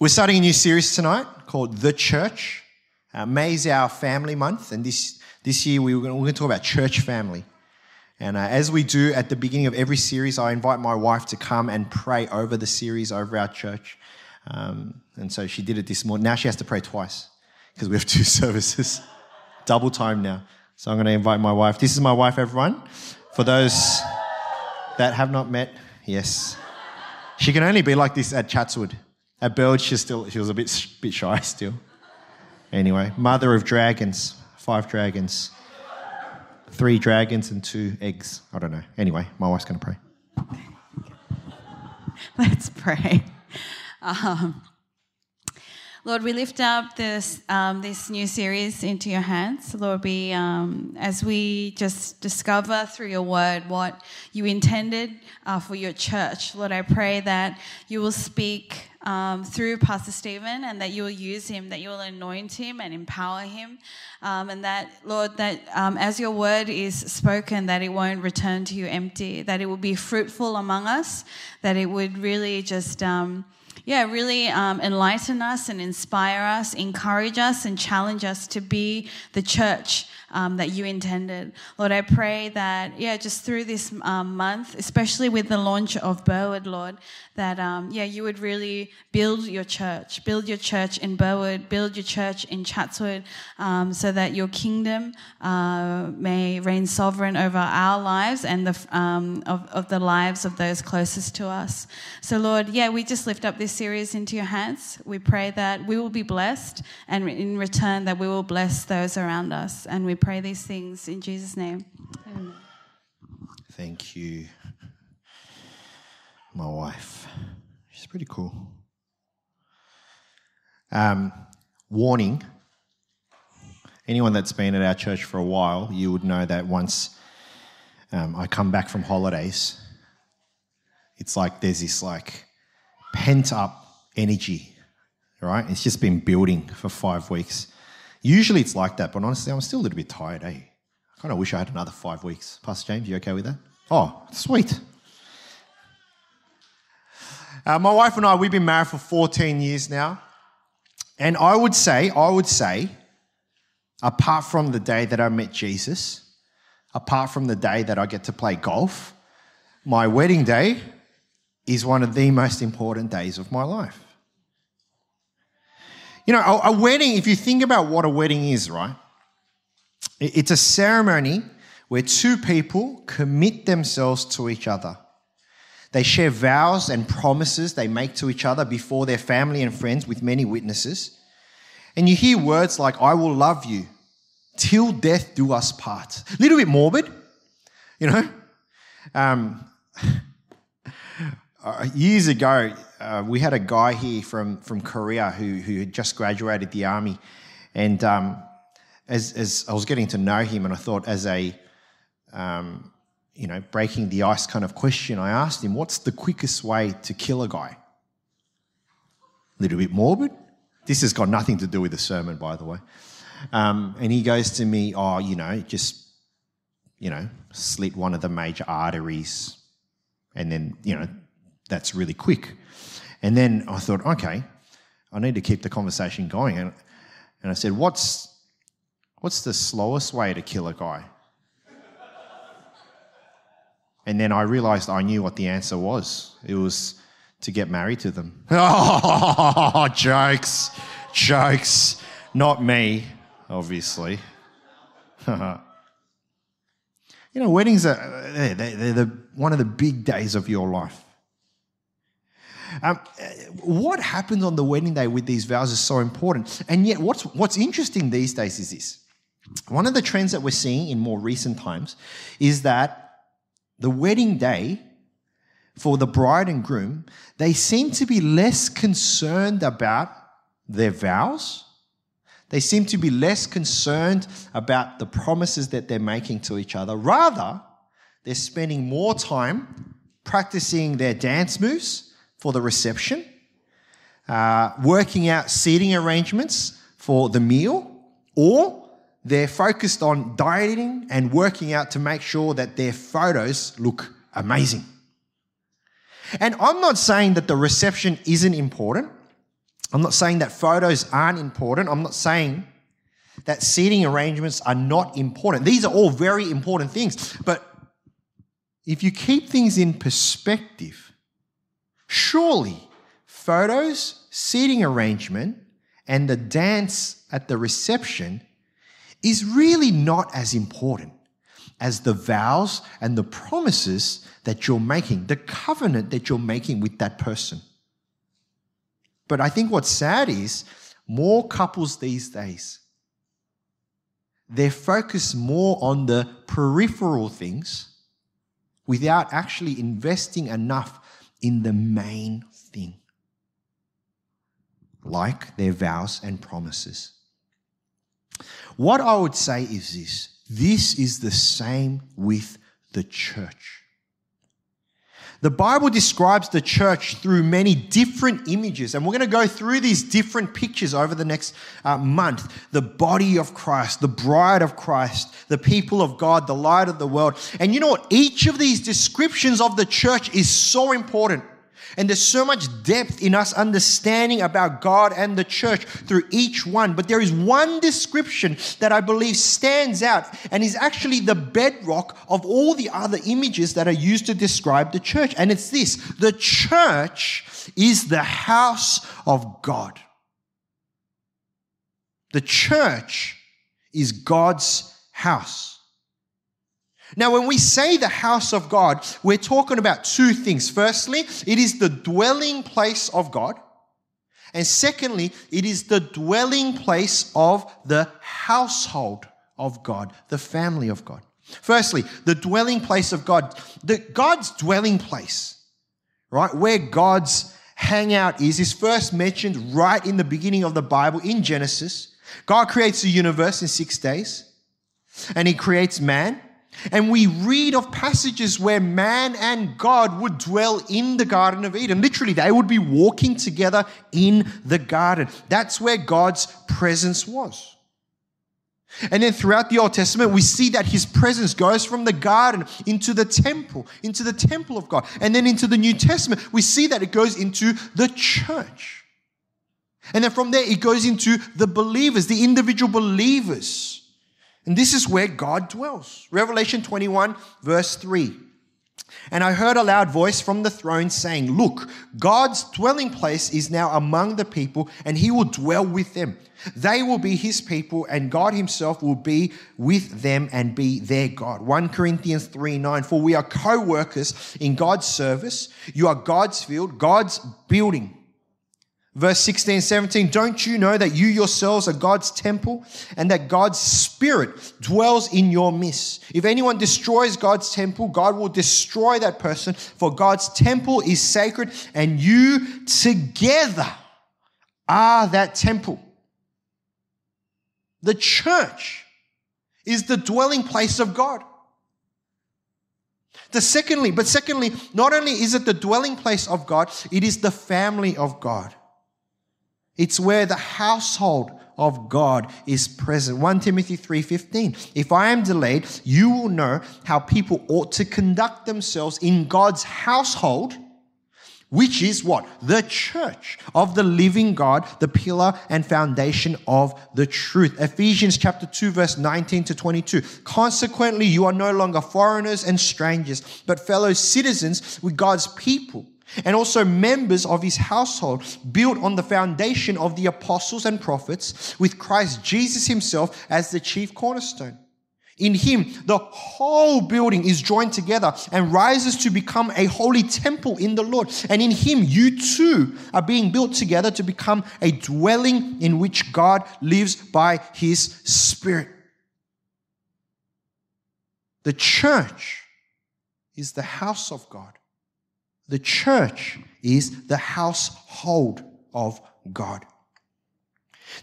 We're starting a new series tonight called The Church. Uh, May is our family month, and this, this year we we're going to talk about church family. And uh, as we do at the beginning of every series, I invite my wife to come and pray over the series over our church. Um, and so she did it this morning. Now she has to pray twice because we have two services, double time now. So I'm going to invite my wife. This is my wife, everyone. For those that have not met, yes. She can only be like this at Chatswood. At Burge, she still she was a bit bit shy still. Anyway, mother of dragons, five dragons, three dragons and two eggs. I don't know. Anyway, my wife's going to pray. Let's pray. Um, Lord, we lift up this um, this new series into your hands, Lord. We um, as we just discover through your word what you intended uh, for your church, Lord. I pray that you will speak um, through Pastor Stephen and that you will use him, that you will anoint him and empower him. Um, and that, Lord, that um, as your word is spoken, that it won't return to you empty, that it will be fruitful among us, that it would really just um, yeah, really um, enlighten us and inspire us, encourage us, and challenge us to be the church um, that you intended. Lord, I pray that, yeah, just through this um, month, especially with the launch of Burwood, Lord, that, um, yeah, you would really build your church, build your church in Burwood, build your church in Chatswood, um, so that your kingdom uh, may reign sovereign over our lives and the, um, of, of the lives of those closest to us. So, Lord, yeah, we just lift up this series into your hands. We pray that we will be blessed, and in return, that we will bless those around us. And we pray these things in Jesus' name. Amen. Thank you, my wife. She's pretty cool. Um, warning anyone that's been at our church for a while, you would know that once um, I come back from holidays, it's like there's this like pent up energy, right? It's just been building for five weeks. Usually it's like that, but honestly, I'm still a little bit tired, eh? I kind of wish I had another five weeks. Pastor James, you okay with that? Oh, sweet. Uh, my wife and I, we've been married for 14 years now. And I would say, I would say, apart from the day that I met Jesus, apart from the day that I get to play golf, my wedding day is one of the most important days of my life. You know, a, a wedding, if you think about what a wedding is, right? It's a ceremony where two people commit themselves to each other. They share vows and promises they make to each other before their family and friends with many witnesses. And you hear words like, I will love you till death do us part. A little bit morbid, you know? Um, uh, years ago, uh, we had a guy here from, from Korea who, who had just graduated the army. And um, as, as I was getting to know him, and I thought, as a, um, you know, breaking the ice kind of question, I asked him, what's the quickest way to kill a guy? A little bit morbid. This has got nothing to do with the sermon, by the way. Um, and he goes to me, oh, you know, just, you know, slit one of the major arteries and then, you know, that's really quick. And then I thought, okay, I need to keep the conversation going. And, and I said, what's, what's the slowest way to kill a guy? And then I realized I knew what the answer was. It was to get married to them. Oh, jokes, jokes. Not me, obviously. you know, weddings are they're, they're the, one of the big days of your life. Um, what happens on the wedding day with these vows is so important. And yet, what's, what's interesting these days is this. One of the trends that we're seeing in more recent times is that the wedding day for the bride and groom, they seem to be less concerned about their vows. They seem to be less concerned about the promises that they're making to each other. Rather, they're spending more time practicing their dance moves for the reception, uh, working out seating arrangements for the meal, or they're focused on dieting and working out to make sure that their photos look amazing. And I'm not saying that the reception isn't important. I'm not saying that photos aren't important. I'm not saying that seating arrangements are not important. These are all very important things. But if you keep things in perspective, surely photos, seating arrangement, and the dance at the reception is really not as important as the vows and the promises that you're making, the covenant that you're making with that person. But I think what's sad is more couples these days, they're focused more on the peripheral things without actually investing enough in the main thing, like their vows and promises. What I would say is this this is the same with the church. The Bible describes the church through many different images, and we're going to go through these different pictures over the next uh, month. The body of Christ, the bride of Christ, the people of God, the light of the world. And you know what? Each of these descriptions of the church is so important. And there's so much depth in us understanding about God and the church through each one. But there is one description that I believe stands out and is actually the bedrock of all the other images that are used to describe the church. And it's this the church is the house of God. The church is God's house. Now, when we say the house of God, we're talking about two things. Firstly, it is the dwelling place of God. And secondly, it is the dwelling place of the household of God, the family of God. Firstly, the dwelling place of God, the God's dwelling place, right? Where God's hangout is, is first mentioned right in the beginning of the Bible in Genesis. God creates the universe in six days, and He creates man. And we read of passages where man and God would dwell in the Garden of Eden. Literally, they would be walking together in the garden. That's where God's presence was. And then throughout the Old Testament, we see that his presence goes from the garden into the temple, into the temple of God. And then into the New Testament, we see that it goes into the church. And then from there, it goes into the believers, the individual believers. And this is where God dwells. Revelation 21, verse 3. And I heard a loud voice from the throne saying, Look, God's dwelling place is now among the people, and he will dwell with them. They will be his people, and God himself will be with them and be their God. 1 Corinthians 3 9. For we are co workers in God's service. You are God's field, God's building. Verse 16, 17, don't you know that you yourselves are God's temple and that God's spirit dwells in your midst? If anyone destroys God's temple, God will destroy that person, for God's temple is sacred and you together are that temple. The church is the dwelling place of God. The secondly, but secondly, not only is it the dwelling place of God, it is the family of God. It's where the household of God is present. 1 Timothy 3:15. If I am delayed, you will know how people ought to conduct themselves in God's household, which is what? The church of the living God, the pillar and foundation of the truth. Ephesians chapter 2 verse 19 to 22. Consequently, you are no longer foreigners and strangers, but fellow citizens with God's people and also members of his household, built on the foundation of the apostles and prophets, with Christ Jesus himself as the chief cornerstone. In him, the whole building is joined together and rises to become a holy temple in the Lord. And in him, you too are being built together to become a dwelling in which God lives by his Spirit. The church is the house of God. The church is the household of God.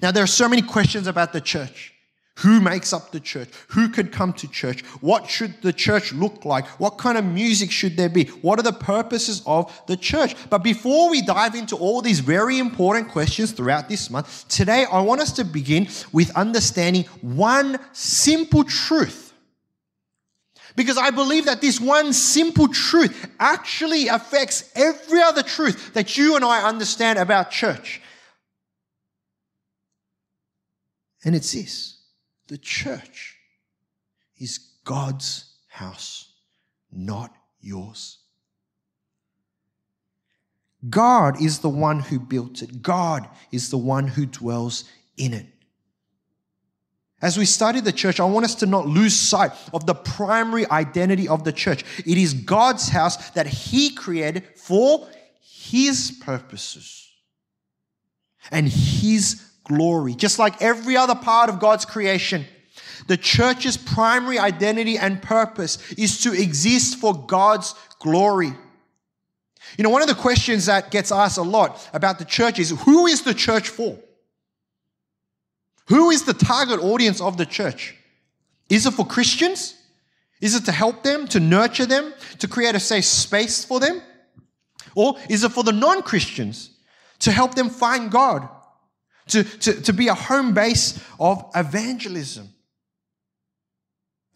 Now, there are so many questions about the church. Who makes up the church? Who could come to church? What should the church look like? What kind of music should there be? What are the purposes of the church? But before we dive into all these very important questions throughout this month, today I want us to begin with understanding one simple truth because I believe that this one simple truth actually affects every other truth that you and I understand about church. And it's this the church is God's house, not yours. God is the one who built it, God is the one who dwells in it. As we study the church, I want us to not lose sight of the primary identity of the church. It is God's house that He created for His purposes and His glory. Just like every other part of God's creation, the church's primary identity and purpose is to exist for God's glory. You know, one of the questions that gets asked a lot about the church is who is the church for? Who is the target audience of the church? Is it for Christians? Is it to help them, to nurture them, to create a safe space for them? Or is it for the non Christians to help them find God, to, to, to be a home base of evangelism?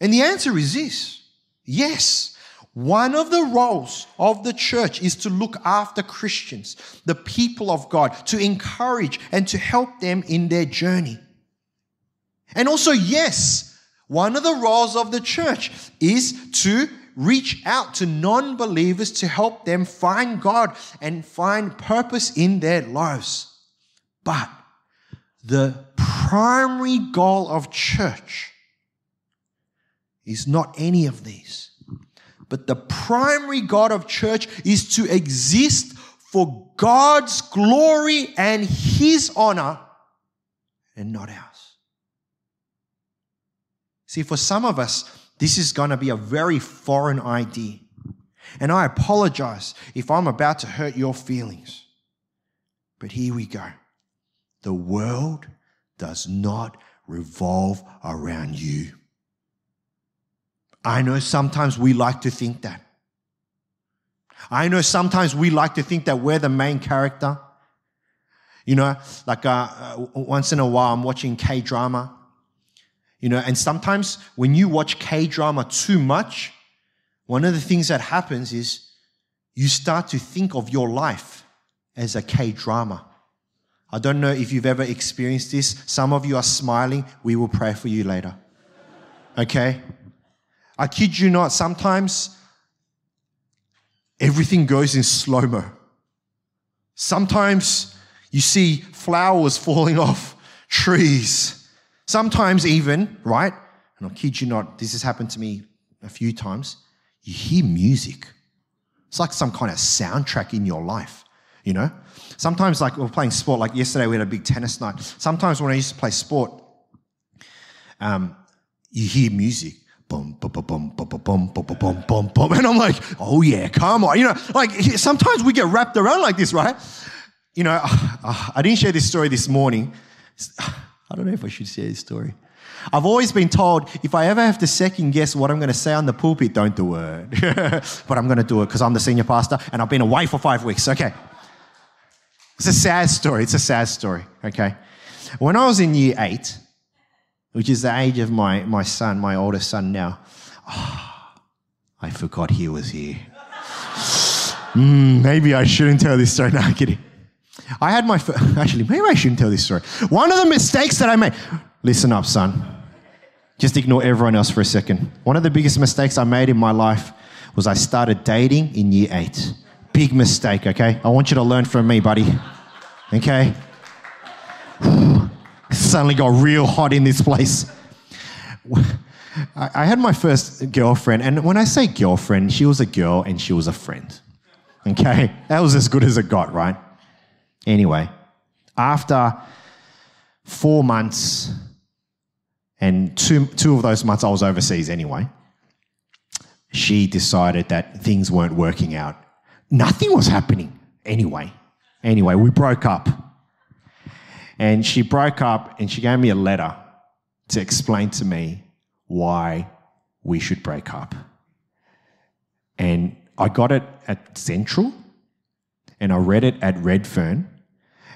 And the answer is this yes. One of the roles of the church is to look after Christians, the people of God, to encourage and to help them in their journey. And also, yes, one of the roles of the church is to reach out to non believers to help them find God and find purpose in their lives. But the primary goal of church is not any of these. But the primary God of church is to exist for God's glory and His honor and not ours. See, for some of us, this is going to be a very foreign idea. And I apologize if I'm about to hurt your feelings. But here we go. The world does not revolve around you. I know sometimes we like to think that. I know sometimes we like to think that we're the main character. You know, like uh, uh once in a while I'm watching K drama you know, and sometimes when you watch K drama too much, one of the things that happens is you start to think of your life as a K drama. I don't know if you've ever experienced this. Some of you are smiling. We will pray for you later. Okay? I kid you not, sometimes everything goes in slow mo. Sometimes you see flowers falling off trees. Sometimes, even, right? And I'll kid you not, this has happened to me a few times. You hear music. It's like some kind of soundtrack in your life, you know? Sometimes, like we're playing sport, like yesterday we had a big tennis night. Sometimes when I used to play sport, um, you hear music. Boom, boom, boom, boom, boom, boom, boom, boom, boom, boom. And I'm like, oh yeah, come on. You know, like sometimes we get wrapped around like this, right? You know, I didn't share this story this morning. I don't know if I should share this story. I've always been told if I ever have to second guess what I'm going to say on the pulpit, don't do it. but I'm going to do it because I'm the senior pastor and I've been away for five weeks. Okay. It's a sad story. It's a sad story. Okay. When I was in year eight, which is the age of my, my son, my oldest son now, oh, I forgot he was here. mm, maybe I shouldn't tell this story. No, I'm kidding. I had my, first, actually, maybe I shouldn't tell this story. One of the mistakes that I made, listen up, son. Just ignore everyone else for a second. One of the biggest mistakes I made in my life was I started dating in year eight. Big mistake, okay? I want you to learn from me, buddy. Okay? Suddenly got real hot in this place. I had my first girlfriend, and when I say girlfriend, she was a girl and she was a friend. Okay? That was as good as it got, right? Anyway, after four months, and two, two of those months I was overseas anyway, she decided that things weren't working out. Nothing was happening anyway. Anyway, we broke up. And she broke up and she gave me a letter to explain to me why we should break up. And I got it at Central and I read it at Redfern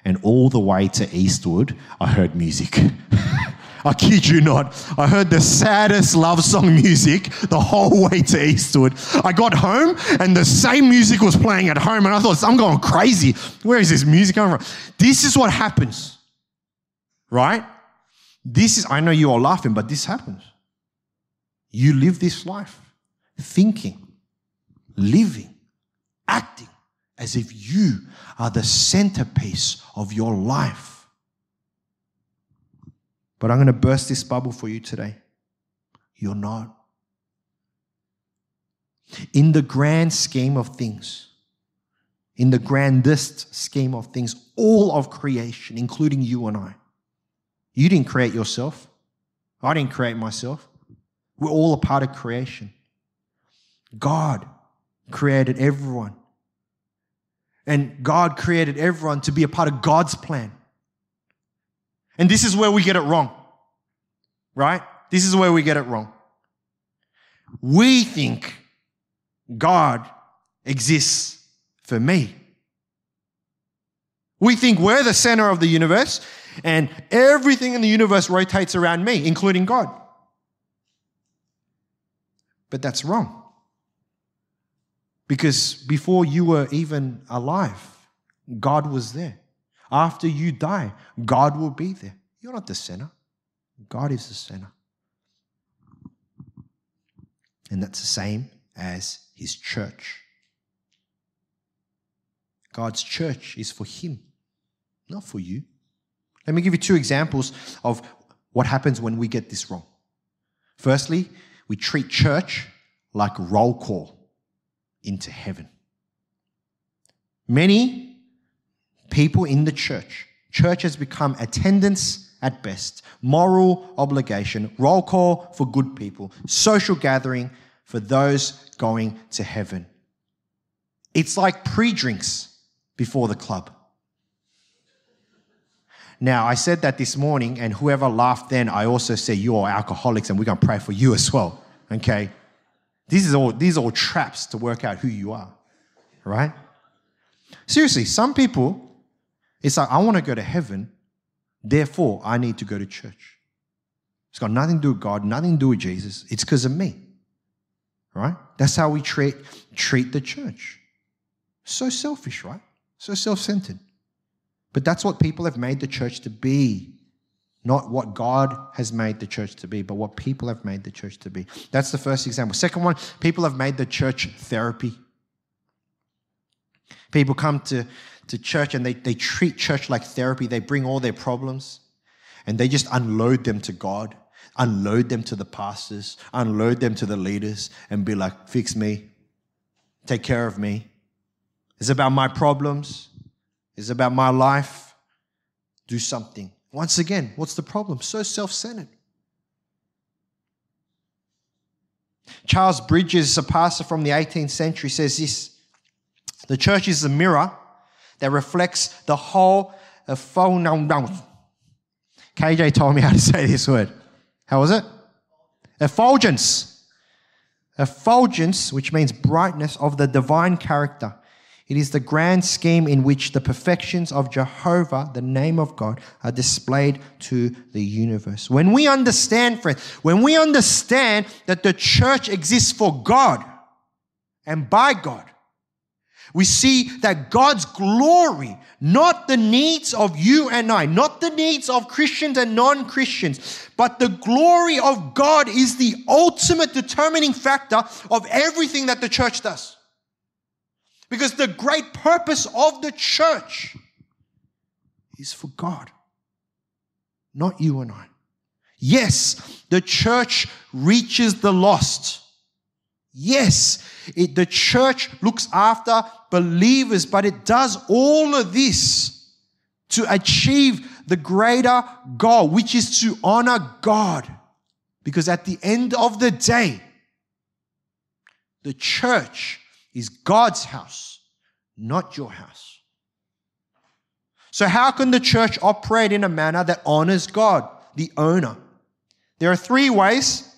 and all the way to Eastwood, I heard music. I kid you not. I heard the saddest love song music the whole way to Eastwood. I got home and the same music was playing at home, and I thought, I'm going crazy. Where is this music coming from? This is what happens, right? This is, I know you are laughing, but this happens. You live this life thinking, living, acting as if you are the centerpiece of your life. But I'm going to burst this bubble for you today. You're not. In the grand scheme of things, in the grandest scheme of things, all of creation, including you and I, you didn't create yourself. I didn't create myself. We're all a part of creation. God created everyone. And God created everyone to be a part of God's plan. And this is where we get it wrong. Right? This is where we get it wrong. We think God exists for me. We think we're the center of the universe and everything in the universe rotates around me, including God. But that's wrong. Because before you were even alive, God was there. After you die, God will be there. You're not the sinner, God is the sinner. And that's the same as His church. God's church is for Him, not for you. Let me give you two examples of what happens when we get this wrong. Firstly, we treat church like roll call into heaven. Many people in the church, church has become attendance at best, moral obligation, roll call for good people, social gathering for those going to heaven. It's like pre drinks before the club. Now, I said that this morning, and whoever laughed then, I also said, You are alcoholics, and we're going to pray for you as well. Okay? These are all, these are all traps to work out who you are, right? Seriously, some people, it's like, I want to go to heaven, therefore I need to go to church. It's got nothing to do with God, nothing to do with Jesus. It's because of me, right? That's how we treat, treat the church. So selfish, right? So self centered. But that's what people have made the church to be not what God has made the church to be, but what people have made the church to be. That's the first example. Second one, people have made the church therapy. People come to, to church and they, they treat church like therapy. They bring all their problems and they just unload them to God, unload them to the pastors, unload them to the leaders, and be like, fix me, take care of me. It's about my problems, it's about my life. Do something. Once again, what's the problem? So self centered. Charles Bridges, a pastor from the 18th century, says this The church is a mirror that reflects the whole of KJ told me how to say this word. How was it? Effulgence. Effulgence, which means brightness of the divine character. It is the grand scheme in which the perfections of Jehovah, the name of God, are displayed to the universe. When we understand, friends, when we understand that the church exists for God and by God, we see that God's glory, not the needs of you and I, not the needs of Christians and non Christians, but the glory of God is the ultimate determining factor of everything that the church does. Because the great purpose of the church is for God, not you and I. Yes, the church reaches the lost. Yes, it, the church looks after believers, but it does all of this to achieve the greater goal, which is to honor God. Because at the end of the day, the church is God's house, not your house. So, how can the church operate in a manner that honors God, the owner? There are three ways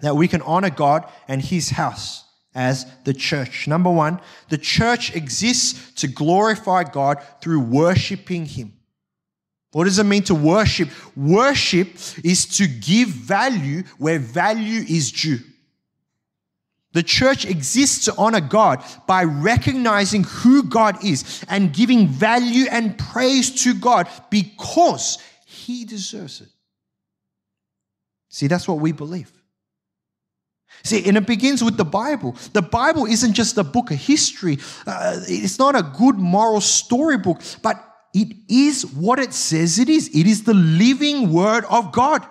that we can honor God and His house as the church. Number one, the church exists to glorify God through worshiping Him. What does it mean to worship? Worship is to give value where value is due. The church exists to honor God by recognizing who God is and giving value and praise to God because He deserves it. See, that's what we believe. See, and it begins with the Bible. The Bible isn't just a book of history, uh, it's not a good moral storybook, but it is what it says it is. It is the living Word of God.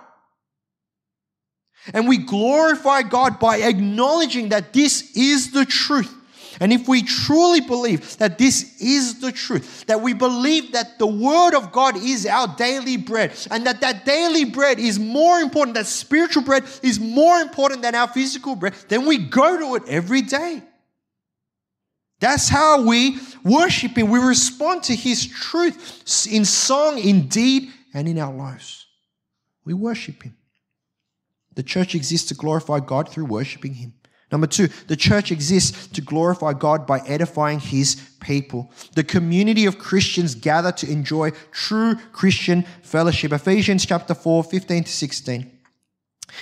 And we glorify God by acknowledging that this is the truth. And if we truly believe that this is the truth, that we believe that the Word of God is our daily bread, and that that daily bread is more important, that spiritual bread is more important than our physical bread, then we go to it every day. That's how we worship Him. We respond to His truth in song, in deed, and in our lives. We worship Him. The church exists to glorify God through worshiping Him. Number two, the church exists to glorify God by edifying His people. The community of Christians gather to enjoy true Christian fellowship. Ephesians chapter 4, 15 to 16.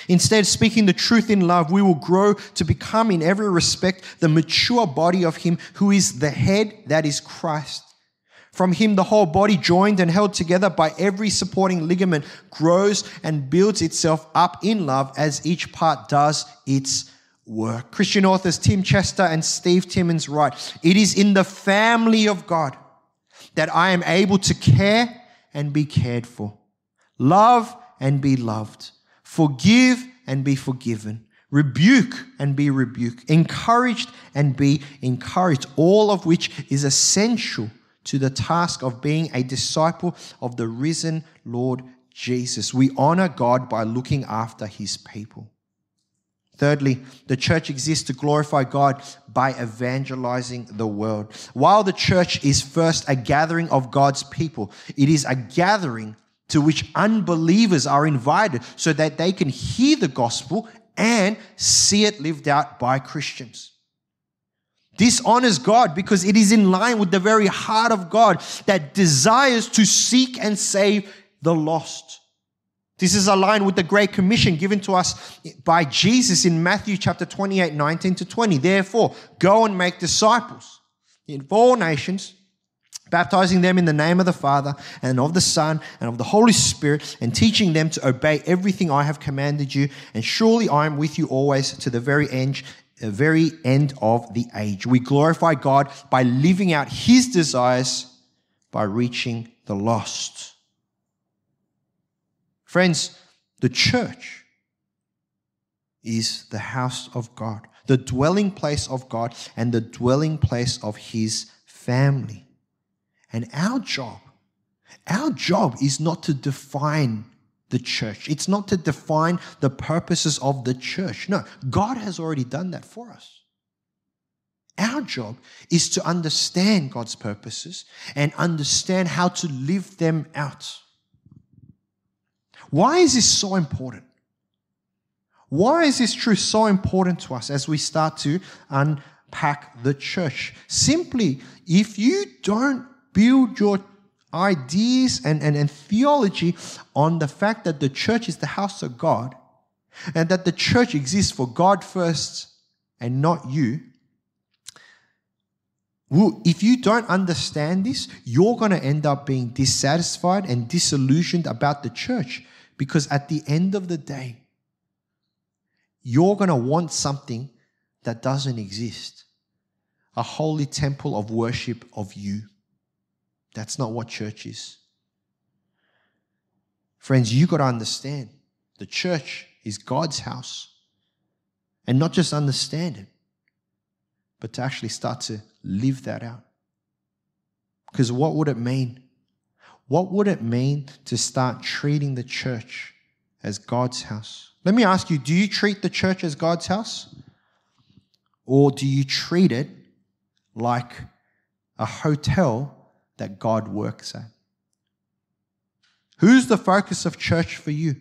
Instead, speaking the truth in love, we will grow to become, in every respect, the mature body of Him who is the head, that is Christ. From him, the whole body, joined and held together by every supporting ligament, grows and builds itself up in love as each part does its work. Christian authors Tim Chester and Steve Timmis write It is in the family of God that I am able to care and be cared for, love and be loved, forgive and be forgiven rebuke and be rebuked, encouraged and be encouraged, all of which is essential to the task of being a disciple of the risen Lord Jesus. We honor God by looking after his people. Thirdly, the church exists to glorify God by evangelizing the world. While the church is first a gathering of God's people, it is a gathering to which unbelievers are invited so that they can hear the gospel and see it lived out by Christians. This honors God because it is in line with the very heart of God that desires to seek and save the lost. This is aligned with the Great Commission given to us by Jesus in Matthew chapter 28, 19 to 20. Therefore, go and make disciples in all nations, baptizing them in the name of the Father and of the Son and of the Holy Spirit, and teaching them to obey everything I have commanded you. And surely I am with you always to the very end, very end of the age. We glorify God by living out his desires by reaching the lost. Friends, the church is the house of God, the dwelling place of God, and the dwelling place of his family. And our job, our job is not to define the church. It's not to define the purposes of the church. No, God has already done that for us. Our job is to understand God's purposes and understand how to live them out. Why is this so important? Why is this truth so important to us as we start to unpack the church? Simply, if you don't build your ideas and, and, and theology on the fact that the church is the house of God and that the church exists for God first and not you, well, if you don't understand this, you're going to end up being dissatisfied and disillusioned about the church because at the end of the day, you're going to want something that doesn't exist a holy temple of worship of you. That's not what church is. Friends, you got to understand the church is God's house. And not just understand it, but to actually start to live that out. Because what would it mean? What would it mean to start treating the church as God's house? Let me ask you do you treat the church as God's house? Or do you treat it like a hotel that God works at. Who's the focus of church for you?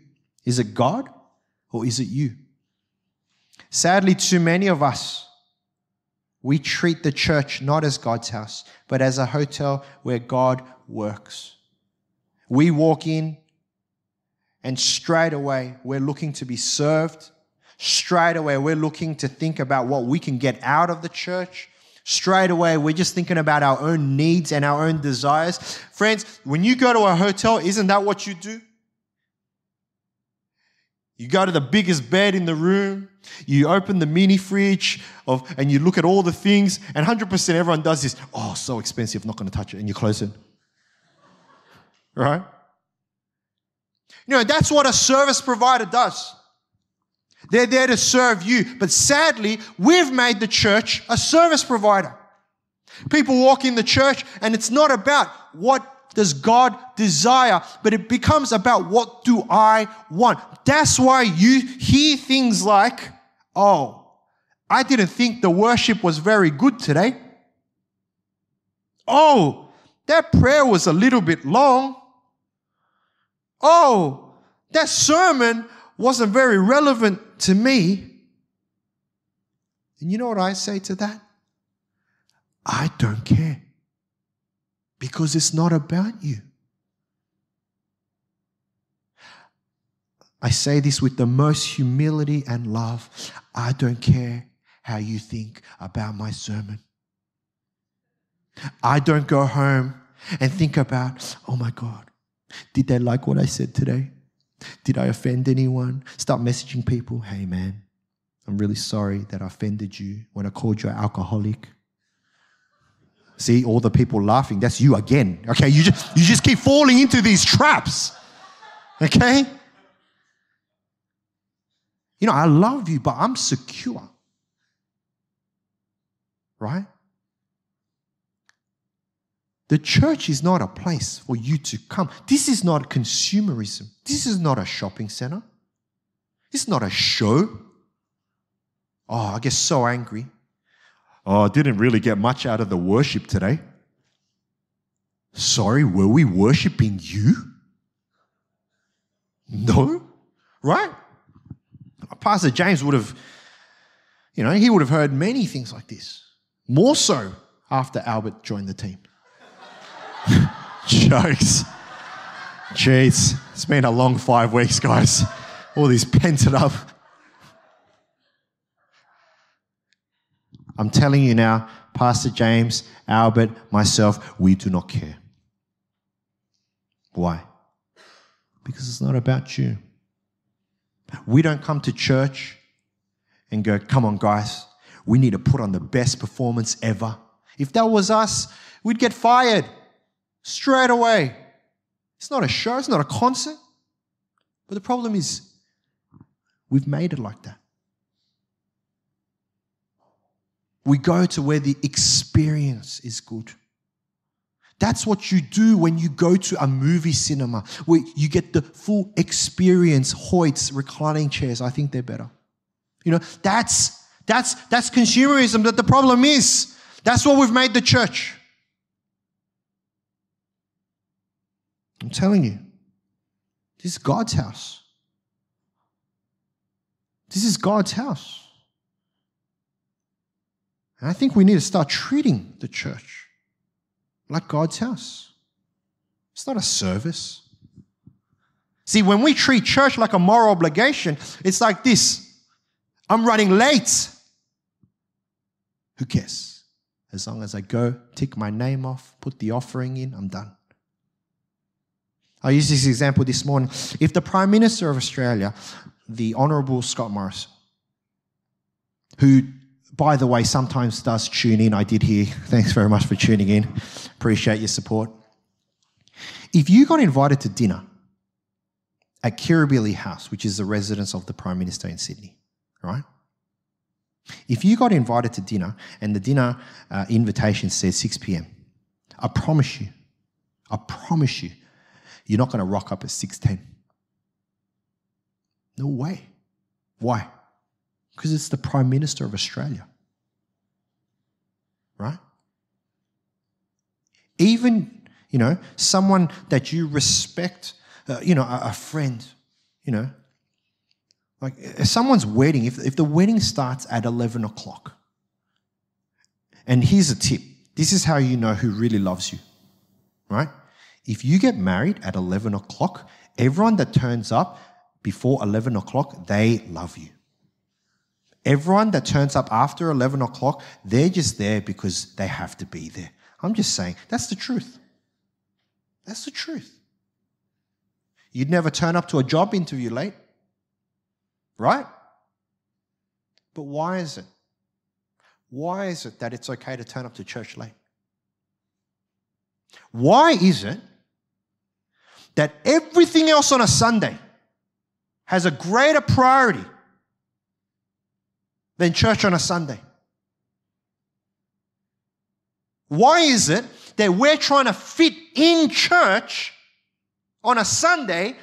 Is it God or is it you? Sadly, too many of us, we treat the church not as God's house, but as a hotel where God works. We walk in and straight away we're looking to be served. Straight away we're looking to think about what we can get out of the church straight away we're just thinking about our own needs and our own desires. Friends, when you go to a hotel, isn't that what you do? You go to the biggest bed in the room, you open the mini fridge of, and you look at all the things, and 100% everyone does this. Oh, so expensive, not going to touch it, and you close it. Right? You know, that's what a service provider does. They're there to serve you. But sadly, we've made the church a service provider. People walk in the church and it's not about what does God desire, but it becomes about what do I want. That's why you hear things like, oh, I didn't think the worship was very good today. Oh, that prayer was a little bit long. Oh, that sermon wasn't very relevant to me. And you know what I say to that? I don't care because it's not about you. I say this with the most humility and love. I don't care how you think about my sermon. I don't go home and think about, oh my God, did they like what I said today? Did I offend anyone? Start messaging people, hey man, I'm really sorry that I offended you when I called you an alcoholic. See, all the people laughing, that's you again. Okay, you just, you just keep falling into these traps. Okay? You know, I love you, but I'm secure. Right? The church is not a place for you to come. This is not consumerism. This is not a shopping center. This is not a show. Oh, I get so angry. Oh, I didn't really get much out of the worship today. Sorry, were we worshiping you? No, right? Pastor James would have, you know, he would have heard many things like this. More so after Albert joined the team. Jokes. Jeez, it's been a long five weeks, guys. All these pent it up. I'm telling you now, Pastor James, Albert, myself, we do not care. Why? Because it's not about you. We don't come to church and go, come on, guys, we need to put on the best performance ever. If that was us, we'd get fired straight away. It's not a show, it's not a concert. But the problem is, we've made it like that. We go to where the experience is good. That's what you do when you go to a movie cinema, where you get the full experience. Hoyts reclining chairs, I think they're better. You know, that's that's that's consumerism that the problem is. That's what we've made the church. I'm telling you, this is God's house. This is God's house. And I think we need to start treating the church like God's house. It's not a service. See, when we treat church like a moral obligation, it's like this I'm running late. Who cares? As long as I go, tick my name off, put the offering in, I'm done. I used this example this morning. If the Prime Minister of Australia, the Honourable Scott Morrison, who by the way, sometimes does tune in. I did hear. Thanks very much for tuning in. Appreciate your support. If you got invited to dinner at Kirribilli House, which is the residence of the Prime Minister in Sydney, right? If you got invited to dinner and the dinner uh, invitation says 6 p.m., I promise you, I promise you, you're not going to rock up at 6:10. No way. Why? Because it's the Prime Minister of Australia. Right? Even, you know, someone that you respect, uh, you know, a, a, friend, you know, like if someone's wedding, if, if the wedding starts at 11 o'clock, and here's a tip this is how you know who really loves you, right? If you get married at 11 o'clock, everyone that turns up before 11 o'clock, they love you. Everyone that turns up after 11 o'clock, they're just there because they have to be there. I'm just saying, that's the truth. That's the truth. You'd never turn up to a job interview late. right? But why is it? Why is it that it's okay to turn up to church late? Why is it that everything else on a Sunday has a greater priority than church on a Sunday? Why is it that we're trying to fit in church on a Sunday?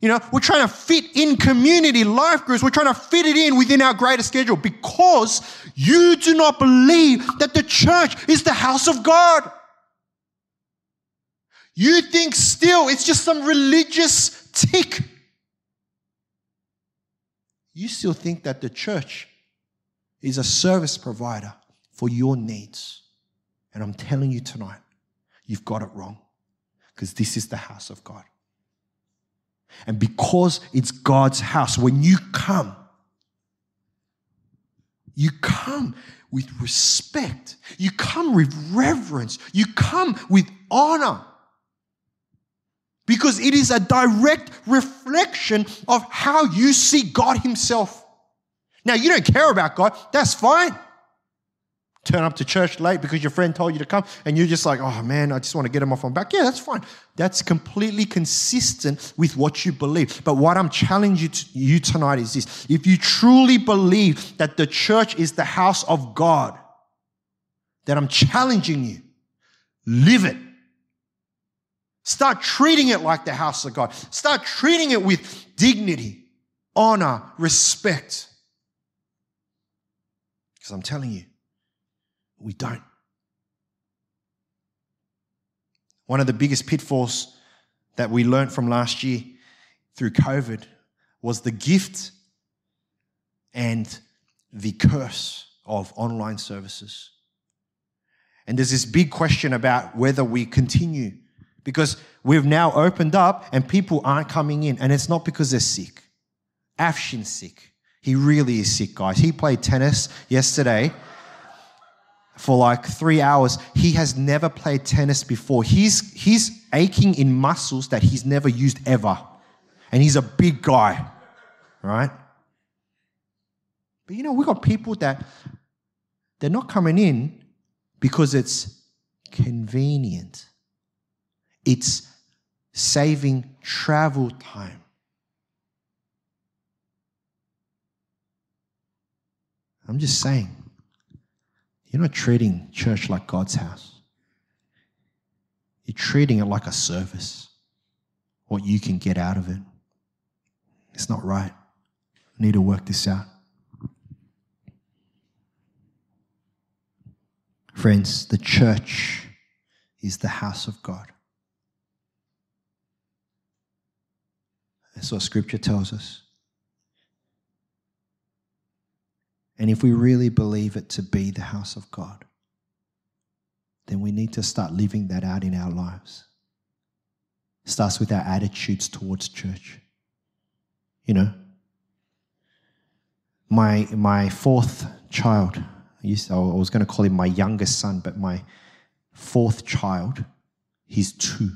You know, we're trying to fit in community life groups. We're trying to fit it in within our greater schedule because you do not believe that the church is the house of God. You think still it's just some religious tick. You still think that the church is a service provider for your needs. And I'm telling you tonight, you've got it wrong because this is the house of God. And because it's God's house, when you come, you come with respect, you come with reverence, you come with honor. Because it is a direct reflection of how you see God Himself. Now, you don't care about God, that's fine turn up to church late because your friend told you to come and you're just like, oh man, I just want to get him off my back. Yeah, that's fine. That's completely consistent with what you believe. But what I'm challenging you tonight is this if you truly believe that the church is the house of God, then I'm challenging you, live it. Start treating it like the house of God. Start treating it with dignity, honor, respect. Because I'm telling you, we don't. One of the biggest pitfalls that we learned from last year through COVID was the gift and the curse of online services. And there's this big question about whether we continue because we've now opened up and people aren't coming in. And it's not because they're sick. Afshin's sick. He really is sick, guys. He played tennis yesterday for like three hours. He has never played tennis before. He's, he's aching in muscles that he's never used ever. And he's a big guy, right? But you know, we've got people that they're not coming in because it's convenient, it's saving travel time. I'm just saying. You're not treating church like God's house. You're treating it like a service, what you can get out of it. It's not right. We need to work this out. Friends, the church is the house of God. That's what scripture tells us. And if we really believe it to be the house of God, then we need to start living that out in our lives. It starts with our attitudes towards church. You know, my, my fourth child, I, used to, I was going to call him my youngest son, but my fourth child, he's two.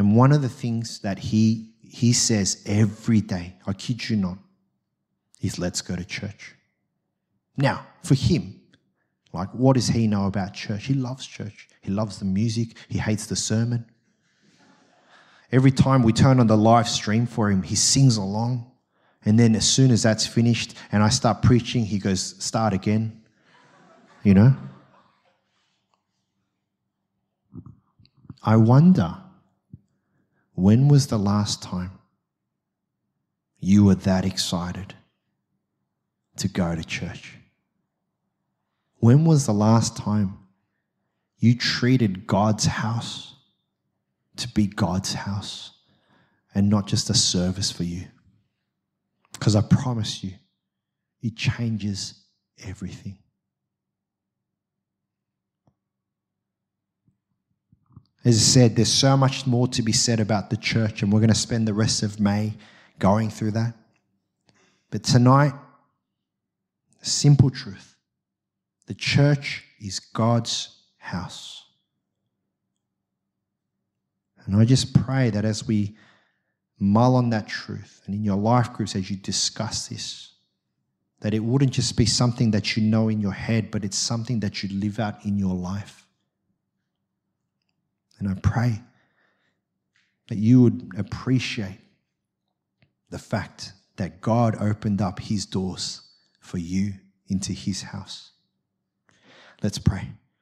And one of the things that he, he says every day, I kid you not, is let's go to church. Now, for him, like, what does he know about church? He loves church. He loves the music. He hates the sermon. Every time we turn on the live stream for him, he sings along. And then as soon as that's finished and I start preaching, he goes, start again. You know? I wonder, when was the last time you were that excited to go to church? When was the last time you treated God's house to be God's house and not just a service for you? Because I promise you, it changes everything. As I said, there's so much more to be said about the church, and we're going to spend the rest of May going through that. But tonight, simple truth the church is God's house. And I just pray that as we mull on that truth and in your life groups as you discuss this, that it wouldn't just be something that you know in your head, but it's something that you live out in your life. And I pray that you would appreciate the fact that God opened up his doors for you into his house. Let's pray.